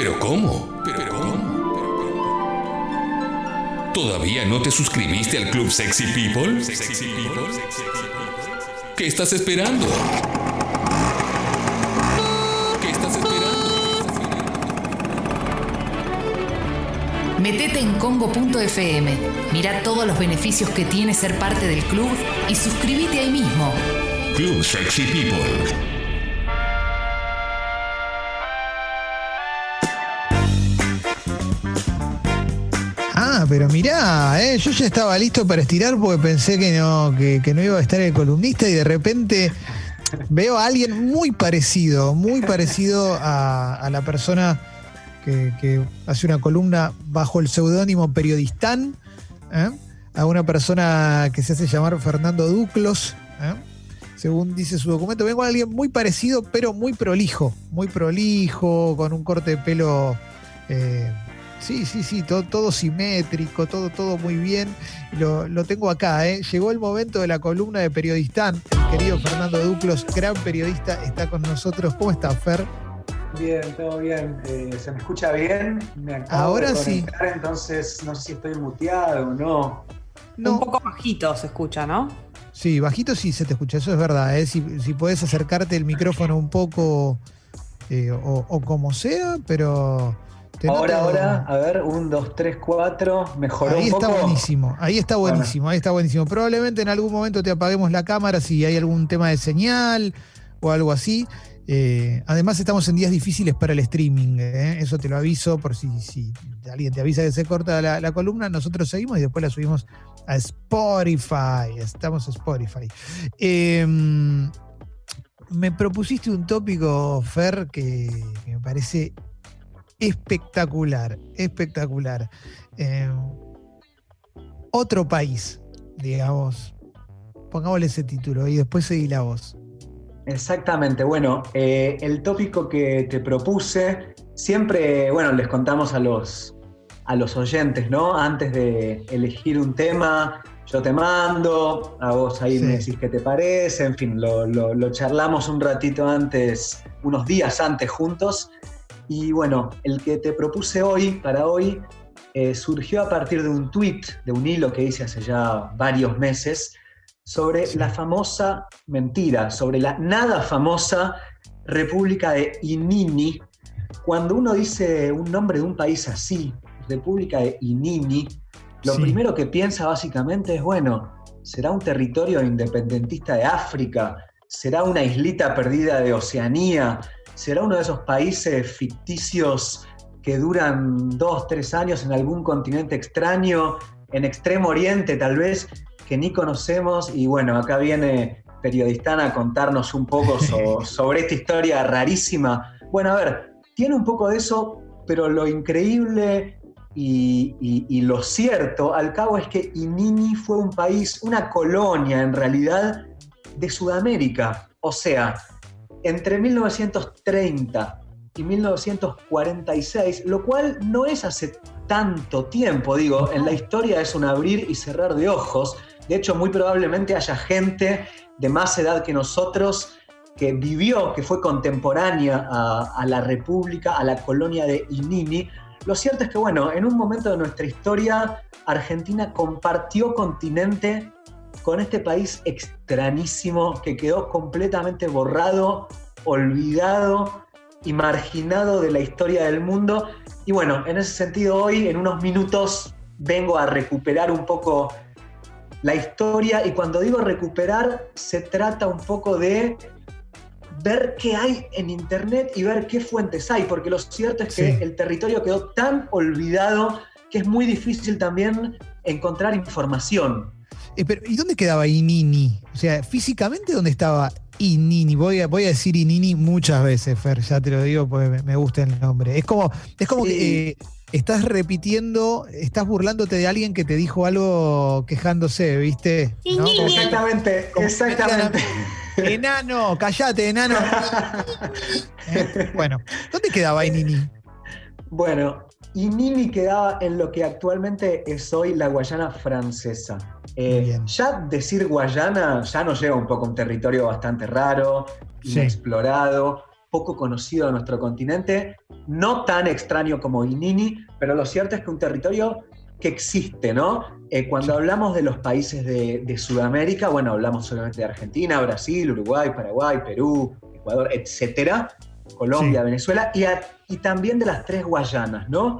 ¿Pero cómo? ¿Pero cómo? ¿Todavía no te suscribiste al Club Sexy People? ¿Qué estás esperando? ¿Qué estás esperando? Metete en congo.fm, mira todos los beneficios que tiene ser parte del club y suscríbete ahí mismo. Club Sexy People. Pero mirá, eh, yo ya estaba listo para estirar porque pensé que no, que, no iba a estar el columnista y de repente veo a alguien muy parecido, muy parecido a, la persona que, hace una columna bajo el seudónimo Periodistán, ¿eh? a una persona que se hace llamar Fernando Duclos, ¿eh? según dice su documento. Vengo a alguien muy parecido, pero muy prolijo, muy prolijo, con un corte de pelo. Sí, sí, sí, todo, todo simétrico, todo, todo muy bien. Lo, lo tengo acá, ¿eh? Llegó el momento de la columna de Periodistán. El querido Fernando Duclos, gran periodista, está con nosotros. ¿Cómo está, Fer? Bien, todo bien. Eh, ¿Se me escucha bien? Me acabo Ahora de sí. Entonces no sé si estoy muteado o no. No. Un poco bajito se escucha, ¿no? Sí, bajito sí se te escucha, eso es verdad. ¿eh? Si, si puedes acercarte el micrófono un poco eh, o, o como sea, pero. Ahora, ahora, a ver, un, dos, tres, cuatro. ¿Mejoró Ahí un está buenísimo, ahí está Bueno. buenísimo, ahí está buenísimo. Probablemente en algún momento te apaguemos la cámara si hay algún tema de señal o algo así. Eh, además estamos en días difíciles para el streaming, ¿eh? eso te lo aviso por si, si alguien te avisa que se corta la, la columna, nosotros seguimos y después la subimos a Spotify, estamos a Spotify. Eh, me propusiste un tópico, Fer, que, que me parece espectacular, espectacular. Eh, otro país, digamos. Pongámosle ese título y después seguí la voz. Exactamente. Bueno, eh, el tópico que te propuse, siempre, bueno, les contamos a los, a los oyentes, ¿no? Antes de elegir un tema, yo te mando, a vos ahí Sí. me decís qué te parece, en fin, lo, lo- lo charlamos un ratito antes, unos días antes juntos. Y bueno, el que te propuse hoy, para hoy, eh, surgió a partir de un tweet, de un hilo que hice hace ya varios meses, sobre Sí. la famosa mentira, sobre la nada famosa República de Inini. Cuando uno dice un nombre de un país así, República de Inini, lo Sí. primero que piensa básicamente es, bueno, ¿será un territorio independentista de África? ¿Será una islita perdida de Oceanía? ¿Será uno de esos países ficticios que duran dos, tres años en algún continente extraño, en Extremo Oriente tal vez, que ni conocemos? Y bueno, acá viene Periodistana a contarnos un poco so- sobre esta historia rarísima. Bueno, a ver, tiene un poco de eso, pero lo increíble y, y- y lo cierto al cabo es que Inini fue un país, una colonia en realidad de Sudamérica. O sea, entre 1930 y 1946, lo cual no es hace tanto tiempo, digo, en la historia es un abrir y cerrar de ojos. De hecho, muy probablemente haya gente de más edad que nosotros que vivió, que fue contemporánea a, la República, a la colonia de Inini. Lo cierto es que, bueno, en un momento de nuestra historia, Argentina compartió continente con este país extrañísimo que quedó completamente borrado, olvidado y marginado de la historia del mundo. Y bueno, en ese sentido hoy, en unos minutos, vengo a recuperar un poco la historia y cuando digo recuperar, se trata un poco de ver qué hay en internet y ver qué fuentes hay, porque lo cierto es que Sí. el territorio quedó tan olvidado que es muy difícil también encontrar información. Eh, pero, ¿Y dónde quedaba Inini? O sea, físicamente, ¿dónde estaba Inini? Voy a, voy a decir Inini muchas veces, Fer, ya te lo digo porque me, me gusta el nombre. Es como, es como Sí. que eh, estás repitiendo, estás burlándote de alguien que te dijo algo quejándose, ¿viste? Exactamente, exactamente. enano, callate, enano. Eh, Bueno, ¿dónde quedaba Inini? Bueno, Inini quedaba en lo que actualmente es hoy la Guayana francesa. Eh, ya decir Guayana ya nos lleva un poco a un territorio bastante raro, Sí. inexplorado, poco conocido de nuestro continente. no tan extraño como Inini, pero lo cierto es que un territorio que existe, ¿no? Eh, cuando hablamos de los países de, Sudamérica, bueno, hablamos solamente de Argentina, Brasil, Uruguay, Paraguay, Perú, Ecuador, etcétera, Colombia, Venezuela, y, y también de las tres Guayanas, ¿no?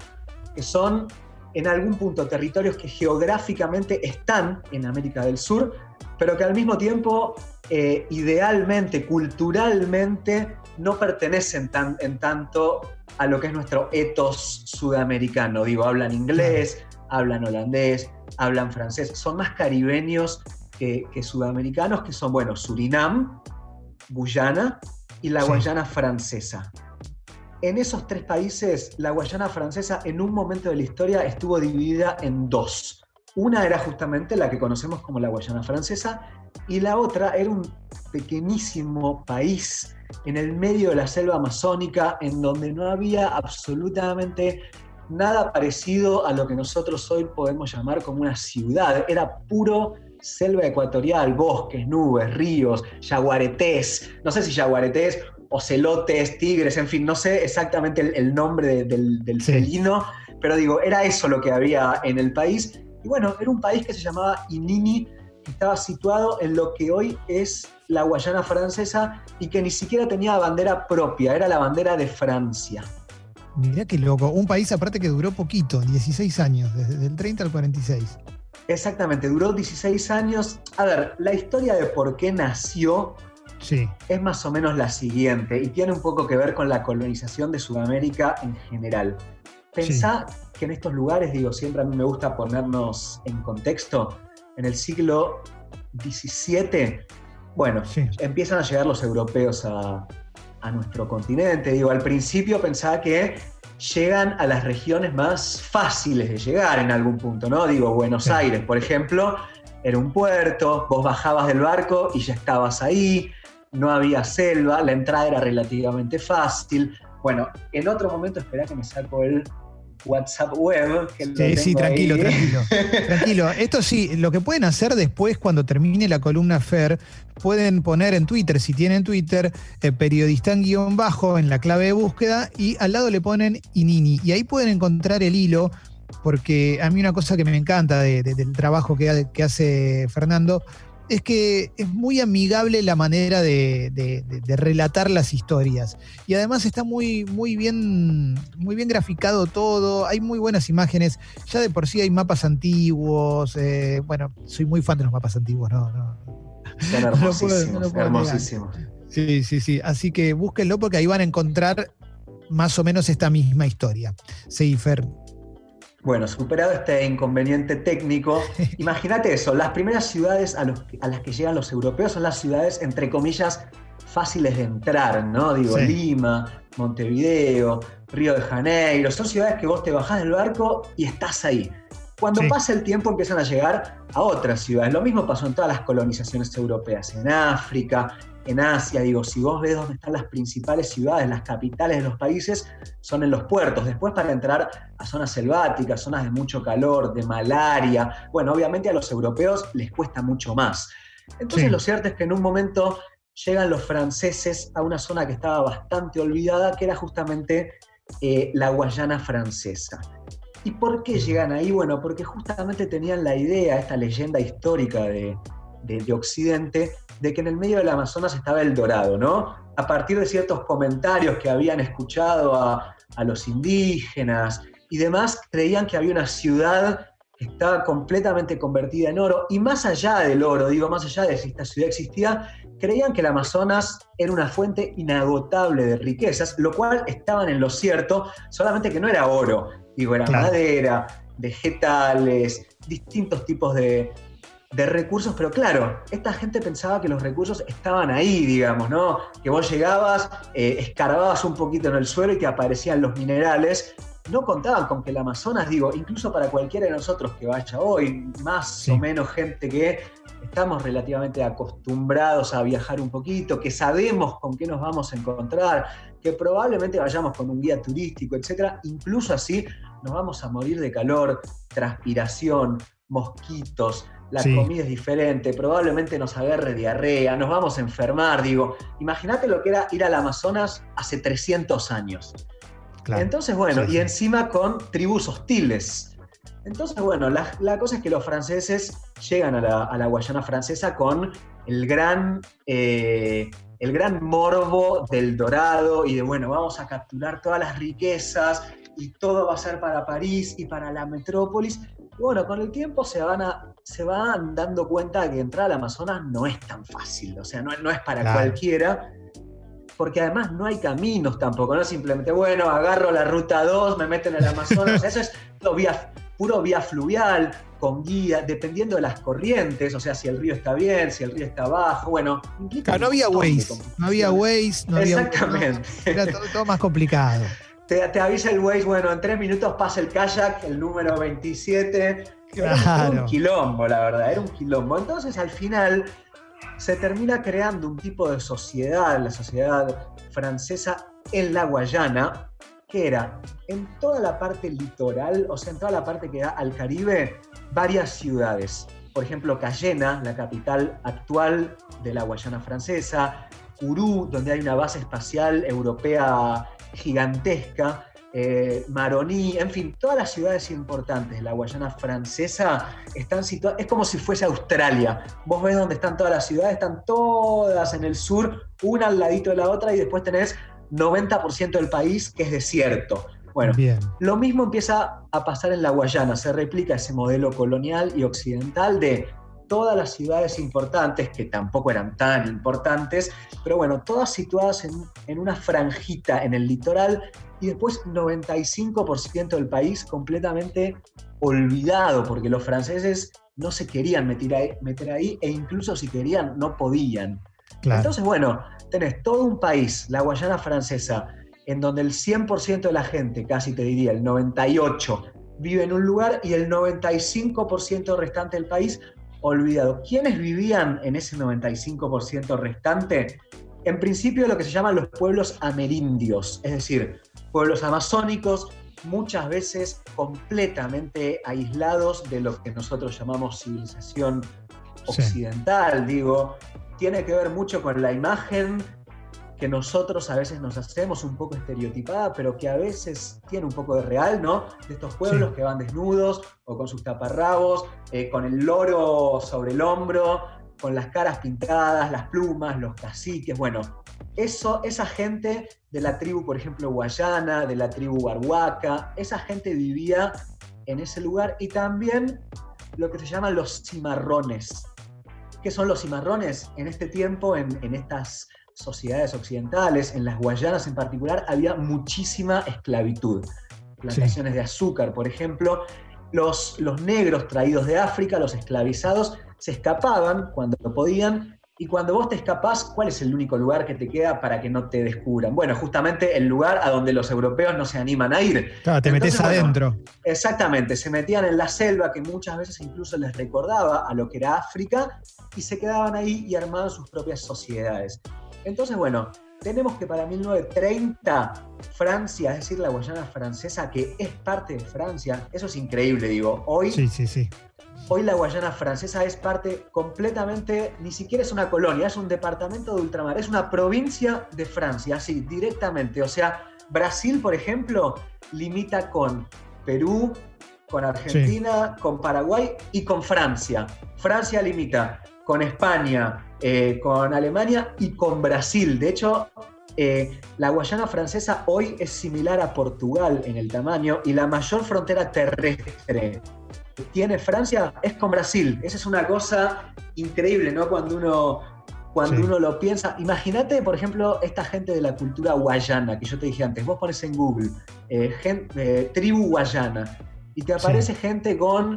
Que son en algún punto territorios que geográficamente están en América del Sur, pero que al mismo tiempo, eh, idealmente, culturalmente, no pertenecen tan, en tanto a lo que es nuestro ethos sudamericano. Digo, hablan inglés, hablan holandés, hablan francés, son más caribeños que, sudamericanos, que son, bueno, Surinam, Guyana y la Guayana francesa. En esos tres países, la Guayana francesa en un momento de la historia estuvo dividida en dos. Una era justamente la que conocemos como la Guayana francesa y la otra era un pequeñísimo país en el medio de la selva amazónica en donde no había absolutamente nada parecido a lo que nosotros hoy podemos llamar como una ciudad. Era puro selva ecuatorial, bosques, nubes, ríos, yaguaretés, no sé si yaguaretés ocelotes, tigres, en fin, no sé exactamente el, nombre del, felino, pero digo, era eso lo que había en el país. Y bueno, era un país que se llamaba Inini, que estaba situado en lo que hoy es la Guayana francesa y que ni siquiera tenía bandera propia, era la bandera de Francia. Mirá qué loco, un país aparte que duró poquito, 16 años, desde el 30 al 46. Exactamente, duró 16 años. A ver, la historia de por qué nació es más o menos la siguiente y tiene un poco que ver con la colonización de Sudamérica en general. Pensá que en estos lugares, digo, siempre a mí me gusta ponernos en contexto, en el siglo XVII, bueno, empiezan a llegar los europeos a, a nuestro continente. Digo, al principio pensaba que llegan a las regiones más fáciles de llegar en algún punto, ¿no? Digo, Buenos Aires, por ejemplo, era un puerto, vos bajabas del barco y ya estabas ahí no había selva, la entrada era relativamente fácil. Bueno, en otro momento, espera que me saco el WhatsApp web. sí, sí, tranquilo, tranquilo. tranquilo. Esto sí, lo que pueden hacer después, cuando termine la columna FER, pueden poner en Twitter, si tienen Twitter, eh, periodista en guion bajo en la clave de búsqueda y al lado le ponen Inini. Y ahí pueden encontrar el hilo, porque a mí una cosa que me encanta del trabajo que, que hace Fernando es que es muy amigable la manera de, relatar las historias. Y además está muy, muy, bien, muy bien graficado todo, hay muy buenas imágenes. Ya de por sí hay mapas antiguos. Eh, bueno, soy muy fan de los mapas antiguos, ¿no? Son hermosísimos, hermosísimos. Sí, sí, sí. Así que búsquenlo porque ahí van a encontrar más o menos esta misma historia. Sí, Fer. Bueno, superado este inconveniente técnico, imagínate eso, las primeras ciudades a, las que llegan los europeos son las ciudades, entre comillas, fáciles de entrar, ¿no? Digo, Lima, Montevideo, Río de Janeiro, son ciudades que vos te bajás del barco y estás ahí. Cuando pasa el tiempo empiezan a llegar a otras ciudades. Lo mismo pasó en todas las colonizaciones europeas, en África, en Asia, digo, si vos ves dónde están las principales ciudades, las capitales de los países, son en los puertos. Después para entrar a zonas selváticas, zonas de mucho calor, de malaria, bueno, obviamente a los europeos les cuesta mucho más. Entonces lo cierto es que en un momento llegan los franceses a una zona que estaba bastante olvidada, que era justamente eh, la Guayana francesa. ¿Y por qué llegan ahí? Bueno, porque justamente tenían la idea, esta leyenda histórica de, de, Occidente, de que en el medio del Amazonas estaba el dorado, ¿no? A partir de ciertos comentarios que habían escuchado a, los indígenas y demás, creían que había una ciudad que estaba completamente convertida en oro, y más allá del oro, digo, más allá de si esta ciudad existía, creían que el Amazonas era una fuente inagotable de riquezas, lo cual estaban en lo cierto, solamente que no era oro, digo, era madera, vegetales, distintos tipos de, de recursos, pero claro, esta gente pensaba que los recursos estaban ahí, digamos, ¿no? Que vos llegabas, eh, escarbabas un poquito en el suelo y te aparecían los minerales. No contaban con que el Amazonas, digo, incluso para cualquiera de nosotros que vaya hoy, más o menos gente que estamos relativamente acostumbrados a viajar un poquito, que sabemos con qué nos vamos a encontrar, que probablemente vayamos con un guía turístico, etcétera, incluso así nos vamos a morir de calor, transpiración, mosquitos, la comida es diferente, probablemente nos agarre diarrea, nos vamos a enfermar, digo, imagínate lo que era ir al Amazonas hace 300 años. Entonces, bueno, y encima con tribus hostiles. Entonces, bueno, la, cosa es que los franceses llegan a la, Guayana francesa con el gran, eh, el gran morbo del dorado y de, bueno, vamos a capturar todas las riquezas y todo va a ser para París y para la metrópolis. Bueno, con el tiempo se van, a, se van dando cuenta de que entrar al Amazonas no es tan fácil, o sea, no, no es para cualquiera porque además no hay caminos tampoco, no simplemente, bueno, agarro la ruta 2, me meto en el Amazonas, eso es vía, puro vía fluvial, con guía, dependiendo de las corrientes, o sea, si el río está bien, si el río está bajo, bueno. no había Waze, no había Waze, no había... Exactamente. era todo, más complicado. Te, te, avisa el Waze, bueno, en tres minutos pasa el kayak, el número 27. Era un quilombo, la verdad, era un quilombo. Entonces, al final, se termina creando un tipo de sociedad, la sociedad francesa en la Guayana, que era en toda la parte litoral, o sea, en toda la parte que da al Caribe, varias ciudades. Por ejemplo, Cayena, la capital actual de la Guayana francesa, Kourou, donde hay una base espacial europea gigantesca, eh, Maroní, en fin, todas las ciudades importantes de la Guayana francesa están situadas, es como si fuese Australia. Vos ves dónde están todas las ciudades, están todas en el sur, una al ladito de la otra y después tenés 90% del país que es desierto. Bueno, lo mismo empieza a pasar en la Guayana, se replica ese modelo colonial y occidental de todas las ciudades importantes, que tampoco eran tan importantes, pero bueno, todas situadas en, en una franjita en el litoral y después 95% del país completamente olvidado, porque los franceses no se querían meter ahí, meter ahí e incluso si querían no podían. Entonces, bueno, tenés todo un país, la Guayana francesa, en donde el 100% de la gente, casi te diría el 98%, vive en un lugar y el 95% restante del país olvidado. ¿Quiénes vivían en ese 95% restante? En principio lo que se llaman los pueblos amerindios, es decir, pueblos amazónicos, muchas veces completamente aislados de lo que nosotros llamamos civilización occidental, digo, tiene que ver mucho con la imagen que nosotros a veces nos hacemos un poco estereotipada, pero que a veces tiene un poco de real, ¿no? De estos pueblos que van desnudos o con sus taparrabos, eh, con el loro sobre el hombro, con las caras pintadas, las plumas, los caciques, bueno, eso, esa gente de la tribu, por ejemplo, Guayana, de la tribu Barhuaca, esa gente vivía en ese lugar y también lo que se llaman los cimarrones. ¿Qué son los cimarrones? En este tiempo, en, estas sociedades occidentales, en las Guayanas en particular, había muchísima esclavitud. Plantaciones de azúcar, por ejemplo. Los, los negros traídos de África, los esclavizados, se escapaban cuando podían y cuando vos te escapás, ¿cuál es el único lugar que te queda para que no te descubran? Bueno, justamente el lugar a donde los europeos no se animan a ir. Claro, te metes adentro. Exactamente, se metían en la selva que muchas veces incluso les recordaba a lo que era África y se quedaban ahí y armaban sus propias sociedades. Entonces, bueno, tenemos que para 1930 Francia, es decir, la Guayana francesa, que es parte de Francia, eso es increíble, digo, hoy sí, sí, sí. Hoy la Guayana francesa es parte completamente, ni siquiera es una colonia, es un departamento de ultramar, es una provincia de Francia, así, directamente. O sea, Brasil, por ejemplo, limita con Perú, con Argentina, con Paraguay y con Francia. Francia limita con España, eh, con Alemania y con Brasil. De hecho, eh, la Guayana francesa hoy es similar a Portugal en el tamaño y la mayor frontera terrestre tiene Francia es con Brasil. Esa es una cosa increíble, ¿no? Cuando uno, cuando uno lo piensa. Imagínate, por ejemplo, esta gente de la cultura guayana, que yo te dije antes, vos pones en Google, eh, eh, tribu guayana, y te aparece gente con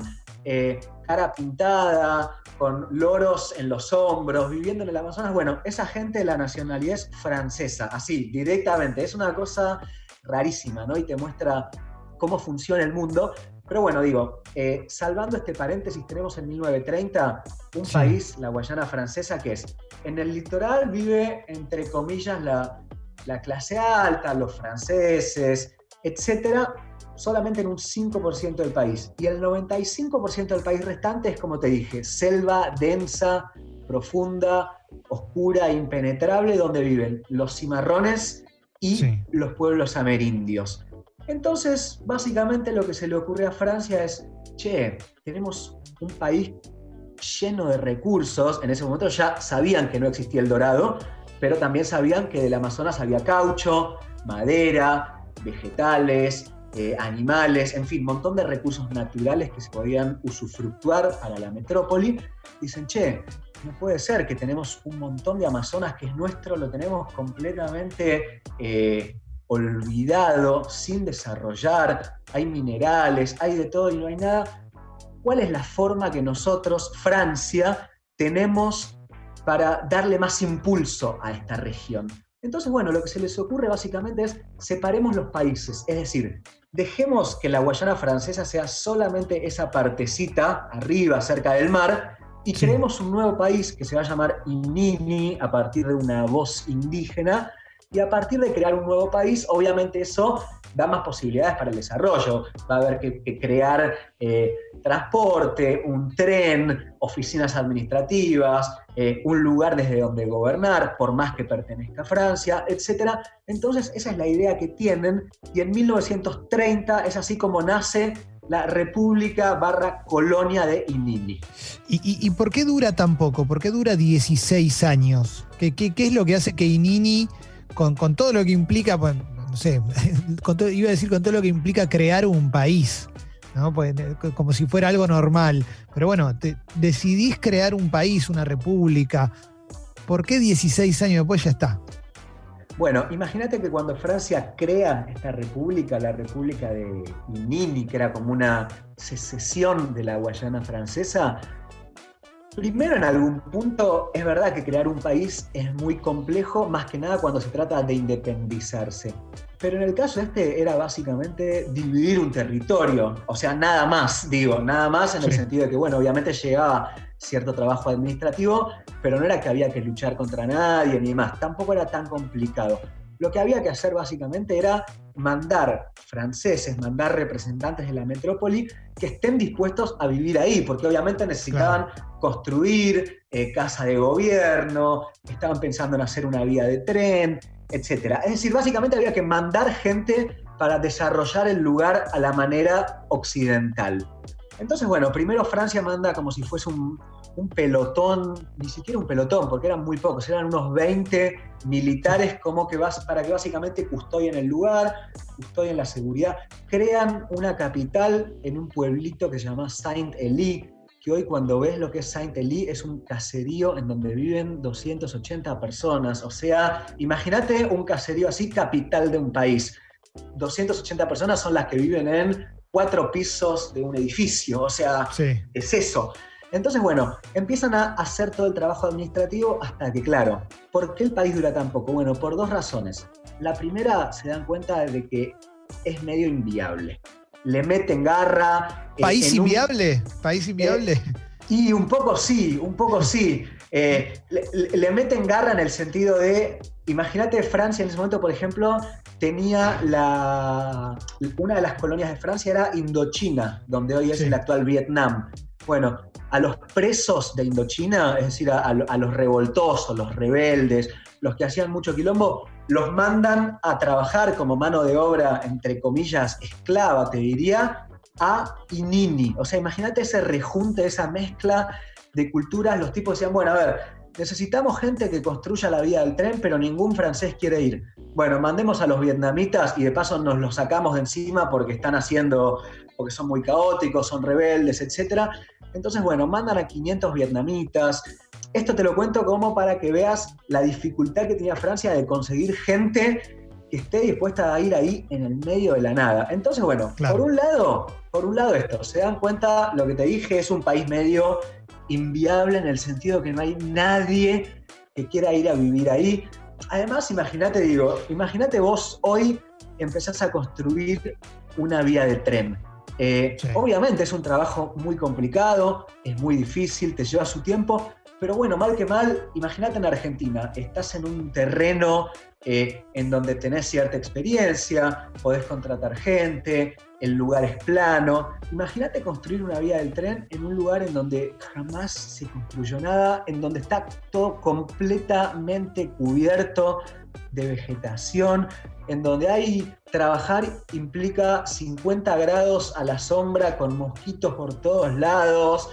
cara pintada, con loros en los hombros, viviendo en el Amazonas. Bueno, esa gente de la nacionalidad es francesa, así, directamente. Es una cosa rarísima, ¿no? Y te muestra cómo funciona el mundo. Pero bueno, digo, eh, salvando este paréntesis, tenemos en 1930 un país, la Guayana francesa, que es, en el litoral vive, entre comillas, la, clase alta, los franceses, etcétera, solamente en un 5% del país. Y el 95% del país restante es, como te dije, selva densa, profunda, oscura, impenetrable, donde viven los cimarrones y los pueblos amerindios. Entonces, básicamente lo que se le ocurre a Francia es, che, tenemos un país lleno de recursos, en ese momento ya sabían que no existía el dorado, pero también sabían que del Amazonas había caucho, madera, vegetales, eh, animales, en fin, un montón de recursos naturales que se podían usufructuar para la metrópoli. Dicen, che, no puede ser que tenemos un montón de Amazonas que es nuestro, lo tenemos completamente eh, olvidado, sin desarrollar, hay minerales, hay de todo y no hay nada. ¿Cuál es la forma que nosotros, Francia, tenemos para darle más impulso a esta región? Entonces, bueno, lo que se les ocurre básicamente es separemos los países, es decir, dejemos que la Guayana francesa sea solamente esa partecita arriba, cerca del mar, y creemos un nuevo país que se va a llamar Inini a partir de una voz indígena, y a partir de crear un nuevo país, obviamente eso da más posibilidades para el desarrollo. Va a haber que, crear eh, transporte, un tren, oficinas administrativas, eh, un lugar desde donde gobernar, por más que pertenezca a Francia, etc. Entonces esa es la idea que tienen y en 1930 es así como nace la República barra Colonia de Inini. ¿Y, por qué dura tan poco? ¿Por qué dura 16 años? ¿Qué, qué, qué es lo que hace que Inini, con, con todo lo que implica, pues, no sé, iba a decir con todo lo que implica crear un país, ¿no? Pues, eh, como si fuera algo normal. Pero bueno, decidís crear un país, una república. ¿Por qué 16 años después ya está? Bueno, imagínate que cuando Francia crea esta república, la república de Nini, que era como una secesión de la Guayana francesa, Primero, en algún punto, es verdad que crear un país es muy complejo, más que nada cuando se trata de independizarse. Pero en el caso este era básicamente dividir un territorio, o sea, nada más, digo, nada más en el sentido de que, bueno, obviamente llegaba cierto trabajo administrativo, pero no era que había que luchar contra nadie ni más, tampoco era tan complicado. Lo que había que hacer básicamente era mandar franceses, mandar representantes de la metrópoli que estén dispuestos a vivir ahí, porque obviamente necesitaban construir eh, casa de gobierno, estaban pensando en hacer una vía de tren, etc. Es decir, básicamente había que mandar gente para desarrollar el lugar a la manera occidental. Entonces, bueno, primero Francia manda como si fuese un, un pelotón, ni siquiera un pelotón, porque eran muy pocos, eran unos 20 militares como que vas, para que básicamente custodien el lugar, custodien la seguridad, crean una capital en un pueblito que se llama Saint-Elie, que hoy cuando ves lo que es Saint-Elie es un caserío en donde viven 280 personas, o sea, imagínate un caserío así, capital de un país. 280 personas son las que viven en cuatro pisos de un edificio, o sea, es eso. Entonces, bueno, empiezan a hacer todo el trabajo administrativo hasta que, claro, ¿por qué el país dura tan poco? Bueno, por dos razones. La primera, se dan cuenta de que es medio inviable. Le meten garra. Eh, ¿País inviable? ¿País inviable? Eh, y un poco sí, un poco sí. Eh, le, meten garra en el sentido de, imagínate Francia en ese momento, por ejemplo, tenía la, una de las colonias de Francia era Indochina, donde hoy es el actual Vietnam. Bueno, a los presos de Indochina, es decir, a, los revoltosos, los rebeldes, los que hacían mucho quilombo, los mandan a trabajar como mano de obra, entre comillas, esclava, te diría, a Inini. O sea, imagínate ese rejunte, esa mezcla de culturas. Los tipos decían, bueno, a ver, necesitamos gente que construya la vía del tren, pero ningún francés quiere ir. Bueno, mandemos a los vietnamitas y de paso nos los sacamos de encima porque están haciendo, porque son muy caóticos, son rebeldes, etc. Entonces, bueno, mandan a 500 vietnamitas. Esto te lo cuento como para que veas la dificultad que tenía Francia de conseguir gente que esté dispuesta a ir ahí en el medio de la nada. Entonces, bueno, por un lado, por un lado esto, se dan cuenta, lo que te dije es un país medio inviable en el sentido que no hay nadie que quiera ir a vivir ahí. Además, imagínate, digo, imagínate vos hoy empezás a construir una vía de tren. Eh, obviamente es un trabajo muy complicado, es muy difícil, te lleva su tiempo, pero bueno, mal que mal, imagínate en Argentina, estás en un terreno eh, en donde tenés cierta experiencia, podés contratar gente, el lugar es plano. Imagínate construir una vía del tren en un lugar en donde jamás se construyó nada, en donde está todo completamente cubierto de vegetación, en donde hay trabajar implica 50 grados a la sombra con mosquitos por todos lados.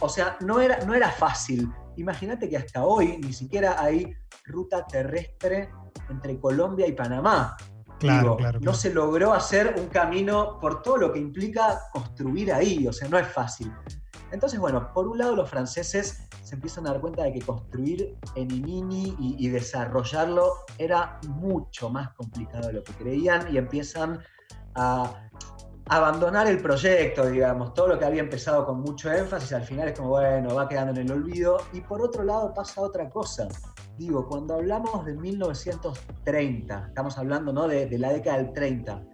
O sea, no era, no era fácil. Imagínate que hasta hoy ni siquiera hay ruta terrestre entre Colombia y Panamá. Claro, claro, No se logró hacer un camino por todo lo que implica construir ahí, o sea, no es fácil. Entonces, bueno, por un lado los franceses se empiezan a dar cuenta de que construir en Inini y, y desarrollarlo era mucho más complicado de lo que creían y empiezan a abandonar el proyecto, digamos, todo lo que había empezado con mucho énfasis, al final es como, bueno, va quedando en el olvido. Y por otro lado pasa otra cosa. Digo, cuando hablamos de 1930, estamos hablando ¿no? de, de la década del 30,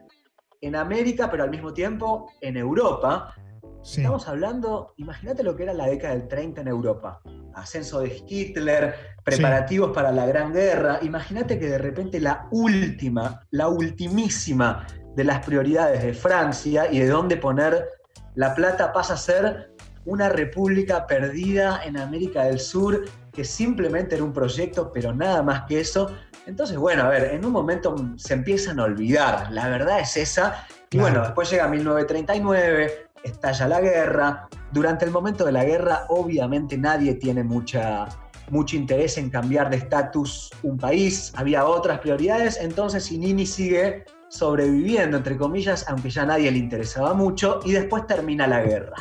en América, pero al mismo tiempo en Europa, Sí. Estamos hablando, imagínate lo que era la década del 30 en Europa. Ascenso de Hitler, preparativos para la Gran Guerra. Imagínate que de repente la última, la ultimísima de las prioridades de Francia y de dónde poner la plata pasa a ser una república perdida en América del Sur que simplemente era un proyecto, pero nada más que eso. Entonces, bueno, a ver, en un momento se empiezan a olvidar, la verdad es esa. Y Claro. bueno, después llega 1939, estalla la guerra. Durante el momento de la guerra, obviamente nadie tiene mucha, mucho interés en cambiar de estatus un país. Había otras prioridades, entonces Inini sigue sobreviviendo, entre comillas, aunque ya a nadie le interesaba mucho, y después termina la guerra.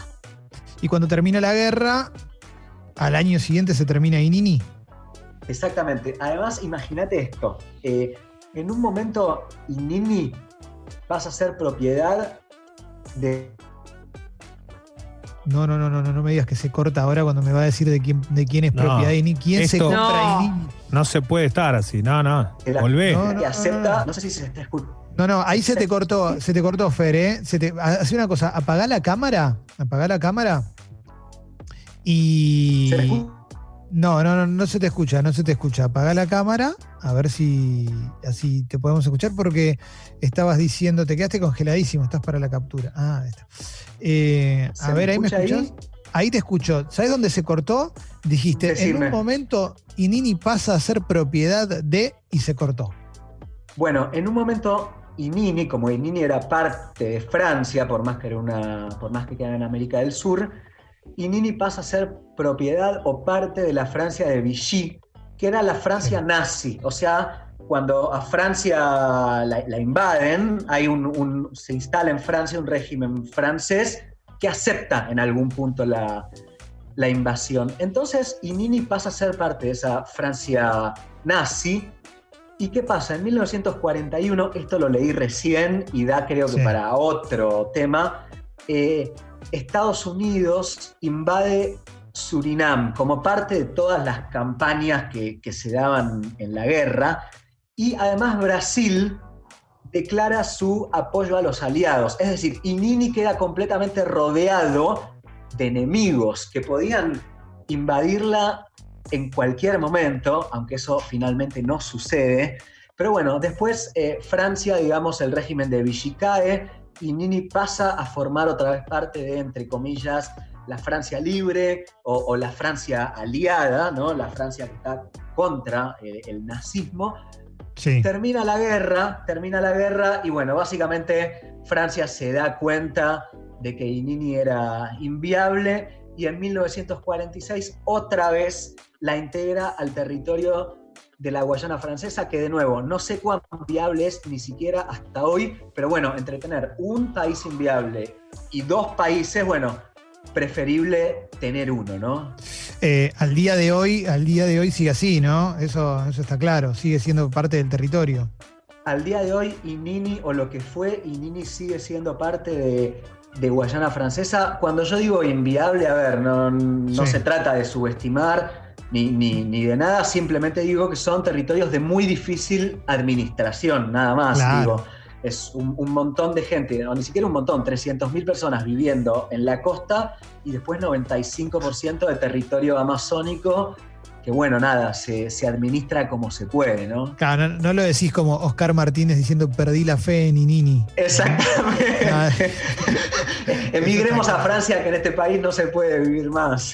Y cuando termina la guerra, al año siguiente se termina Inini. Exactamente. Además, imagínate esto. eh, en un momento, Inini pasa a ser propiedad de No, no, no, no, no, no me digas que se corta ahora cuando me va a decir de quién, de quién es No, propiedad Inini. ¿Quién se compra No. Inini? No se puede estar así, no, no. Volvé. No, no, que acepta. no. No sé si se está escuchando. No, no, ahí se te cortó, se te cortó, Fer, ¿eh? Se te, hace una cosa, apagá la cámara, apagá la cámara y... No, no, no, no se te escucha, no se te escucha. Apagá la cámara, a ver si así te podemos escuchar, porque estabas diciendo, te quedaste congeladísimo, estás para la captura. Ah, ahí está. Eh, ¿Se a ver, ahí me ahí? escuchás. Ahí te escucho. ¿Sabes dónde se cortó? Dijiste, en un momento Inini pasa a ser propiedad de y se cortó. Bueno, en un momento Inini, como Inini era parte de Francia, por más que era una, por más que quedara en América del Sur, Inini pasa a ser propiedad o parte de la Francia de Vichy, que era la Francia nazi. O sea, cuando a Francia la, la invaden, hay un, un- se instala en Francia un régimen francés que acepta en algún punto la, la invasión. Entonces, Inini pasa a ser parte de esa Francia nazi. ¿Y qué pasa? En 1941, esto lo leí recién y da creo que Sí. para otro tema, eh, Estados Unidos invade Surinam como parte de todas las campañas que, se daban en la guerra y además Brasil declara su apoyo a los aliados. Es decir, Inini queda completamente rodeado de enemigos que podían invadirla en cualquier momento, aunque eso finalmente no sucede. Pero bueno, después eh, Francia, digamos, el régimen de Vichy cae y Nini pasa a formar otra vez parte de, entre comillas, la Francia libre o, o la Francia aliada, ¿no? La Francia que está contra eh, el nazismo. Sí. Termina la guerra, termina la guerra y bueno, básicamente Francia se da cuenta de que Inini era inviable y en 1946 otra vez la integra al territorio de la Guayana francesa, que de nuevo no sé cuán viable es ni siquiera hasta hoy, pero bueno, entre tener un país inviable y dos países, bueno, preferible tener uno, ¿no? Eh, al día de hoy, al día de hoy sigue así, ¿no? Eso, eso está claro, sigue siendo parte del territorio. Al día de hoy, Inini, o lo que fue, Inini sigue siendo parte de, de Guayana Francesa. Cuando yo digo inviable, a ver, no, no Sí. se trata de subestimar ni, ni- ni de nada, simplemente digo que son territorios de muy difícil administración, nada más. Claro. Digo, es un, un montón de gente, o ni siquiera un montón, 300.000 personas viviendo en la costa y después 95% de territorio amazónico que bueno, nada, se, se administra como se puede, ¿no? Claro, no, no lo decís como Oscar Martínez diciendo perdí la fe en Inini. Exactamente. Ah. Emigremos a Francia, que en este país no se puede vivir más.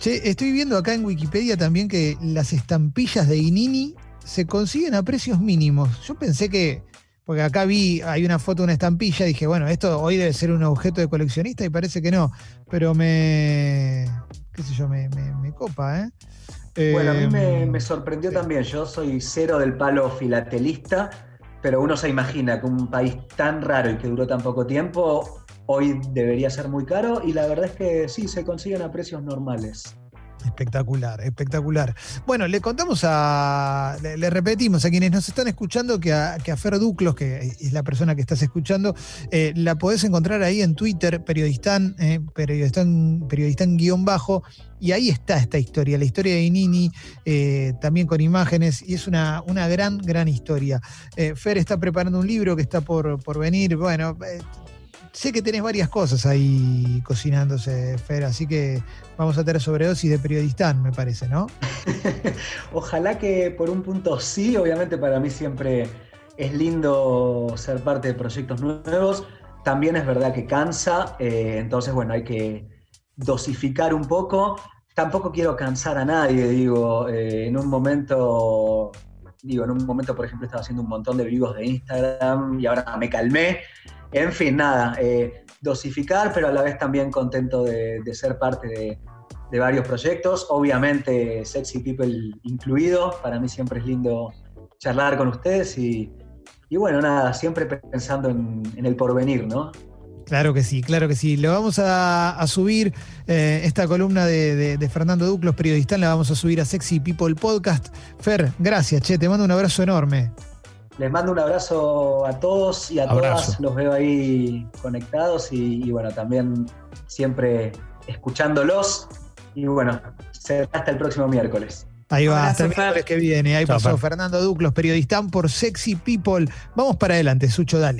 Che, estoy viendo acá en Wikipedia también que las estampillas de Inini se consiguen a precios mínimos. Yo pensé que, porque acá vi, hay una foto de una estampilla, dije, bueno, esto hoy debe ser un objeto de coleccionista y parece que no, pero me, qué sé yo, me, me- me copa, ¿eh? Bueno, a mí me, me sorprendió sí. también. Yo soy cero del palo filatelista, pero uno se imagina que un país tan raro y que duró tan poco tiempo, hoy debería ser muy caro y la verdad es que sí, se consiguen a precios normales. Espectacular, espectacular. Bueno, le contamos a, le, repetimos a quienes nos están escuchando que a, que Fer Duclos, que es la persona que estás escuchando, eh, la podés encontrar ahí en Twitter, periodistán, eh, periodistán, periodistán guion bajo, y ahí está esta historia, la historia de Inini, eh, también con imágenes, y es una, una gran, gran historia. Eh, Fer está preparando un libro que está por, por venir, bueno... Sé que tenés varias cosas ahí cocinándose, Fer, así que vamos a tener sobredosis de periodistán, me parece, ¿no? Ojalá que por un punto sí, obviamente para mí siempre es lindo ser parte de proyectos nuevos. También es verdad que cansa, eh, entonces bueno, hay que dosificar un poco. Tampoco quiero cansar a nadie, digo, eh, en un momento, digo, en un momento por ejemplo estaba haciendo un montón de vivos de Instagram y ahora me calmé. En fin, nada, eh, dosificar, pero a la vez también contento de, de ser parte de, de varios proyectos, obviamente Sexy People incluido, para mí siempre es lindo charlar con ustedes y, y bueno, nada, siempre pensando en, en el porvenir, ¿no? Claro que sí, claro que sí. Le vamos a, a subir eh, esta columna de, de- de Fernando Duclos, periodista, la vamos a subir a Sexy People Podcast. Fer, gracias, che, te mando un abrazo enorme. Les mando un abrazo a todos y a Abrazo. todas, los veo ahí conectados y, y bueno, también siempre escuchándolos y bueno, hasta el próximo miércoles. Ahí va, hasta el miércoles que viene. Ahí Chao, pasó Fer. Fernando Duclos, periodistán por Sexy People. Vamos para adelante, Sucho, dale.